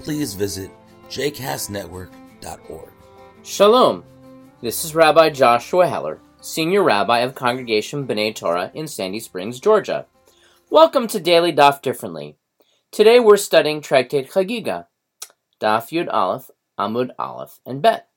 please visit jcastnetwork.org. Shalom. This is Rabbi Joshua Heller, Senior Rabbi of Congregation B'nai Torah in Sandy Springs, Georgia. Welcome to Daily Daf Differently. Today we're studying Tractate Chagiga, Daf Yud Aleph, Amud Aleph, and Bet.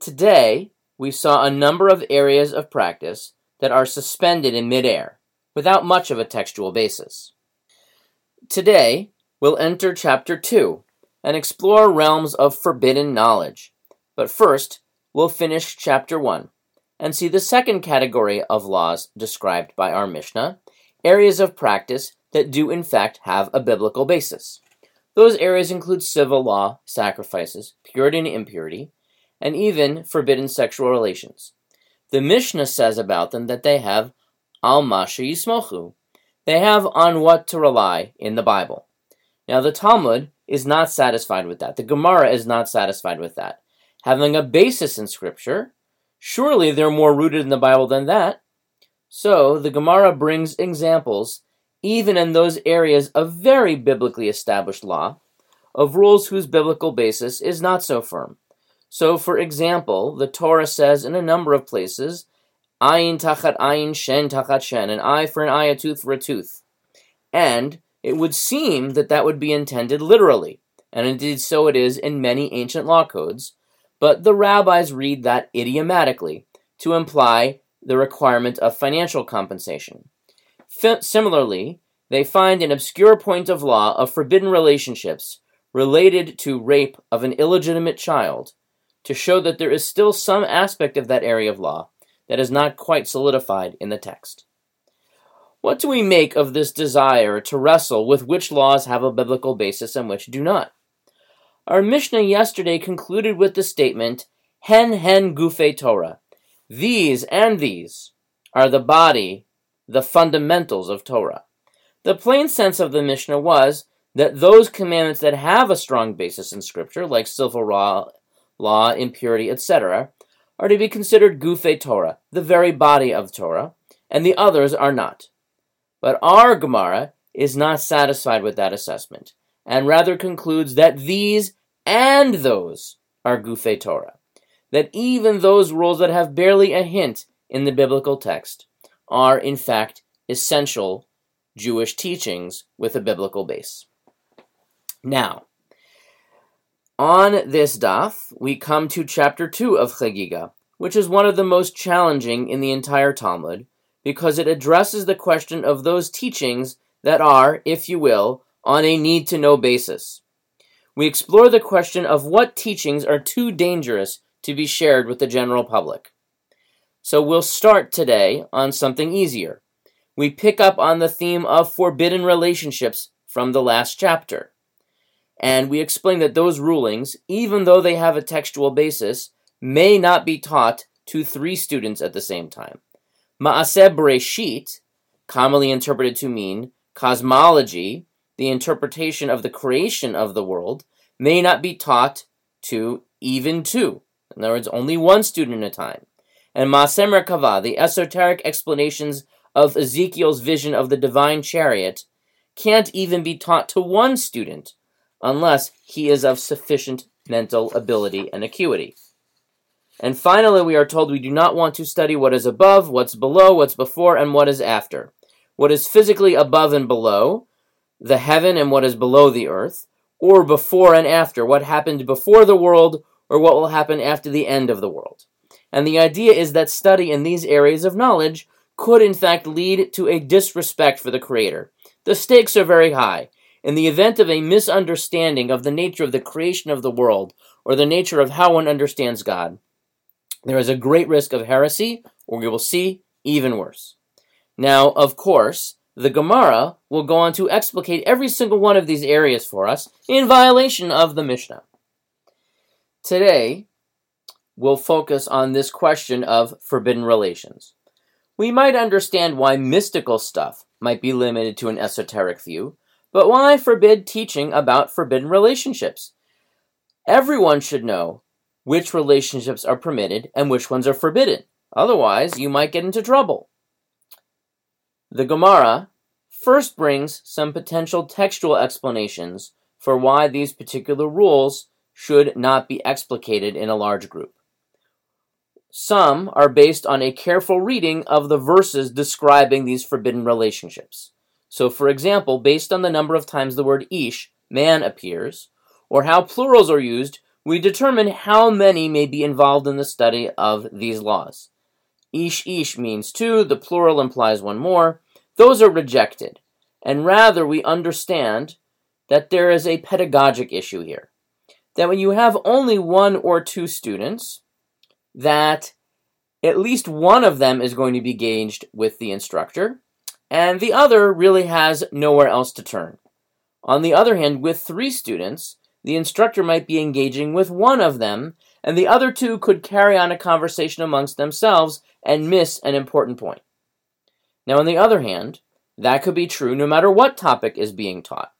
Today we saw a number of areas of practice that are suspended in midair, without much of a textual basis. Today we'll enter Chapter 2 and explore realms of forbidden knowledge. But first, we'll finish Chapter 1 and see the second category of laws described by our Mishnah areas of practice that do in fact have a biblical basis. Those areas include civil law, sacrifices, purity and impurity, and even forbidden sexual relations. The Mishnah says about them that they have al masha yismochu. They have on what to rely in the Bible. Now the Talmud is not satisfied with that. The Gemara is not satisfied with that. Having a basis in Scripture, surely they're more rooted in the Bible than that. So the Gemara brings examples, even in those areas of very biblically established law, of rules whose biblical basis is not so firm. So, for example, the Torah says in a number of places, ayin tachat ayin, shen tachat shen, an eye for an eye, a tooth for a tooth. And it would seem that that would be intended literally, and indeed so it is in many ancient law codes, but the rabbis read that idiomatically to imply the requirement of financial compensation. F- similarly, they find an obscure point of law of forbidden relationships related to rape of an illegitimate child to show that there is still some aspect of that area of law that is not quite solidified in the text. What do we make of this desire to wrestle with which laws have a biblical basis and which do not? Our Mishnah yesterday concluded with the statement, Hen hen gufe Torah. These and these are the body, the fundamentals of Torah. The plain sense of the Mishnah was that those commandments that have a strong basis in Scripture, like civil law, law impurity, etc., are to be considered gufe Torah, the very body of Torah, and the others are not. But our Gemara is not satisfied with that assessment, and rather concludes that these and those are Gufe Torah. That even those rules that have barely a hint in the biblical text are, in fact, essential Jewish teachings with a biblical base. Now, on this daf, we come to chapter 2 of Chagiga, which is one of the most challenging in the entire Talmud, because it addresses the question of those teachings that are, if you will, on a need to know basis. We explore the question of what teachings are too dangerous to be shared with the general public. So we'll start today on something easier. We pick up on the theme of forbidden relationships from the last chapter. And we explain that those rulings, even though they have a textual basis, may not be taught to three students at the same time. Ma'aseh Breshit, commonly interpreted to mean cosmology, the interpretation of the creation of the world, may not be taught to even two. In other words, only one student at a time. And Ma'aseh Merkava, the esoteric explanations of Ezekiel's vision of the divine chariot, can't even be taught to one student unless he is of sufficient mental ability and acuity. And finally, we are told we do not want to study what is above, what's below, what's before, and what is after. What is physically above and below, the heaven and what is below the earth, or before and after, what happened before the world, or what will happen after the end of the world. And the idea is that study in these areas of knowledge could in fact lead to a disrespect for the Creator. The stakes are very high. In the event of a misunderstanding of the nature of the creation of the world, or the nature of how one understands God, there is a great risk of heresy, or we will see even worse. Now, of course, the Gemara will go on to explicate every single one of these areas for us in violation of the Mishnah. Today, we'll focus on this question of forbidden relations. We might understand why mystical stuff might be limited to an esoteric view, but why forbid teaching about forbidden relationships? Everyone should know which relationships are permitted and which ones are forbidden. Otherwise, you might get into trouble. The Gemara first brings some potential textual explanations for why these particular rules should not be explicated in a large group. Some are based on a careful reading of the verses describing these forbidden relationships. So, for example, based on the number of times the word ish, man, appears, or how plurals are used, we determine how many may be involved in the study of these laws. Ish ish means two, the plural implies one more. Those are rejected, and rather we understand that there is a pedagogic issue here. That when you have only one or two students, that at least one of them is going to be gauged with the instructor, and the other really has nowhere else to turn. On the other hand, with three students, the instructor might be engaging with one of them, and the other two could carry on a conversation amongst themselves and miss an important point. Now, on the other hand, that could be true no matter what topic is being taught.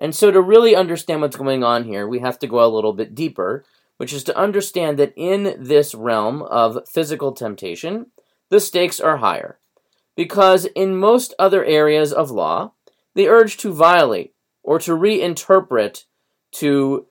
And so, to really understand what's going on here, we have to go a little bit deeper which is to understand that in this realm of physical temptation, the stakes are higher. Because in most other areas of law, the urge to violate or to reinterpret, to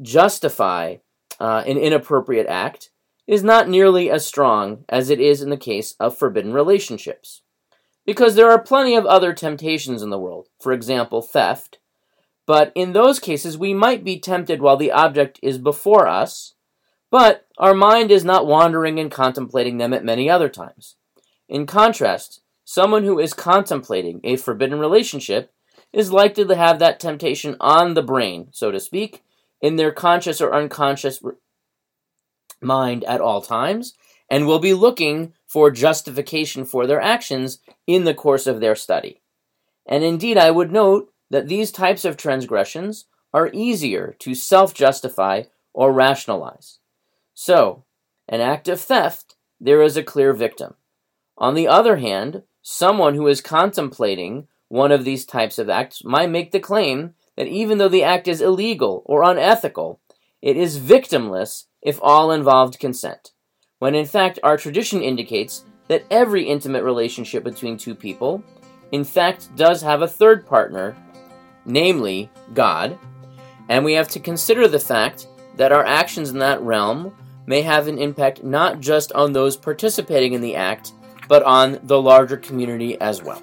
justify uh, an inappropriate act, is not nearly as strong as it is in the case of forbidden relationships. Because there are plenty of other temptations in the world, for example, theft, but in those cases, we might be tempted while the object is before us, but our mind is not wandering and contemplating them at many other times. In contrast, someone who is contemplating a forbidden relationship is likely to have that temptation on the brain, so to speak, in their conscious or unconscious mind at all times, and will be looking for justification for their actions in the course of their study. And indeed, I would note that these types of transgressions are easier to self justify or rationalize. So, an act of theft, there is a clear victim. On the other hand, someone who is contemplating one of these types of acts might make the claim that even though the act is illegal or unethical, it is victimless if all involved consent, when in fact our tradition indicates that every intimate relationship between two people, in fact, does have a third partner namely God, and we have to consider the fact that our actions in that realm may have an impact not just on those participating in the act, but on the larger community as well.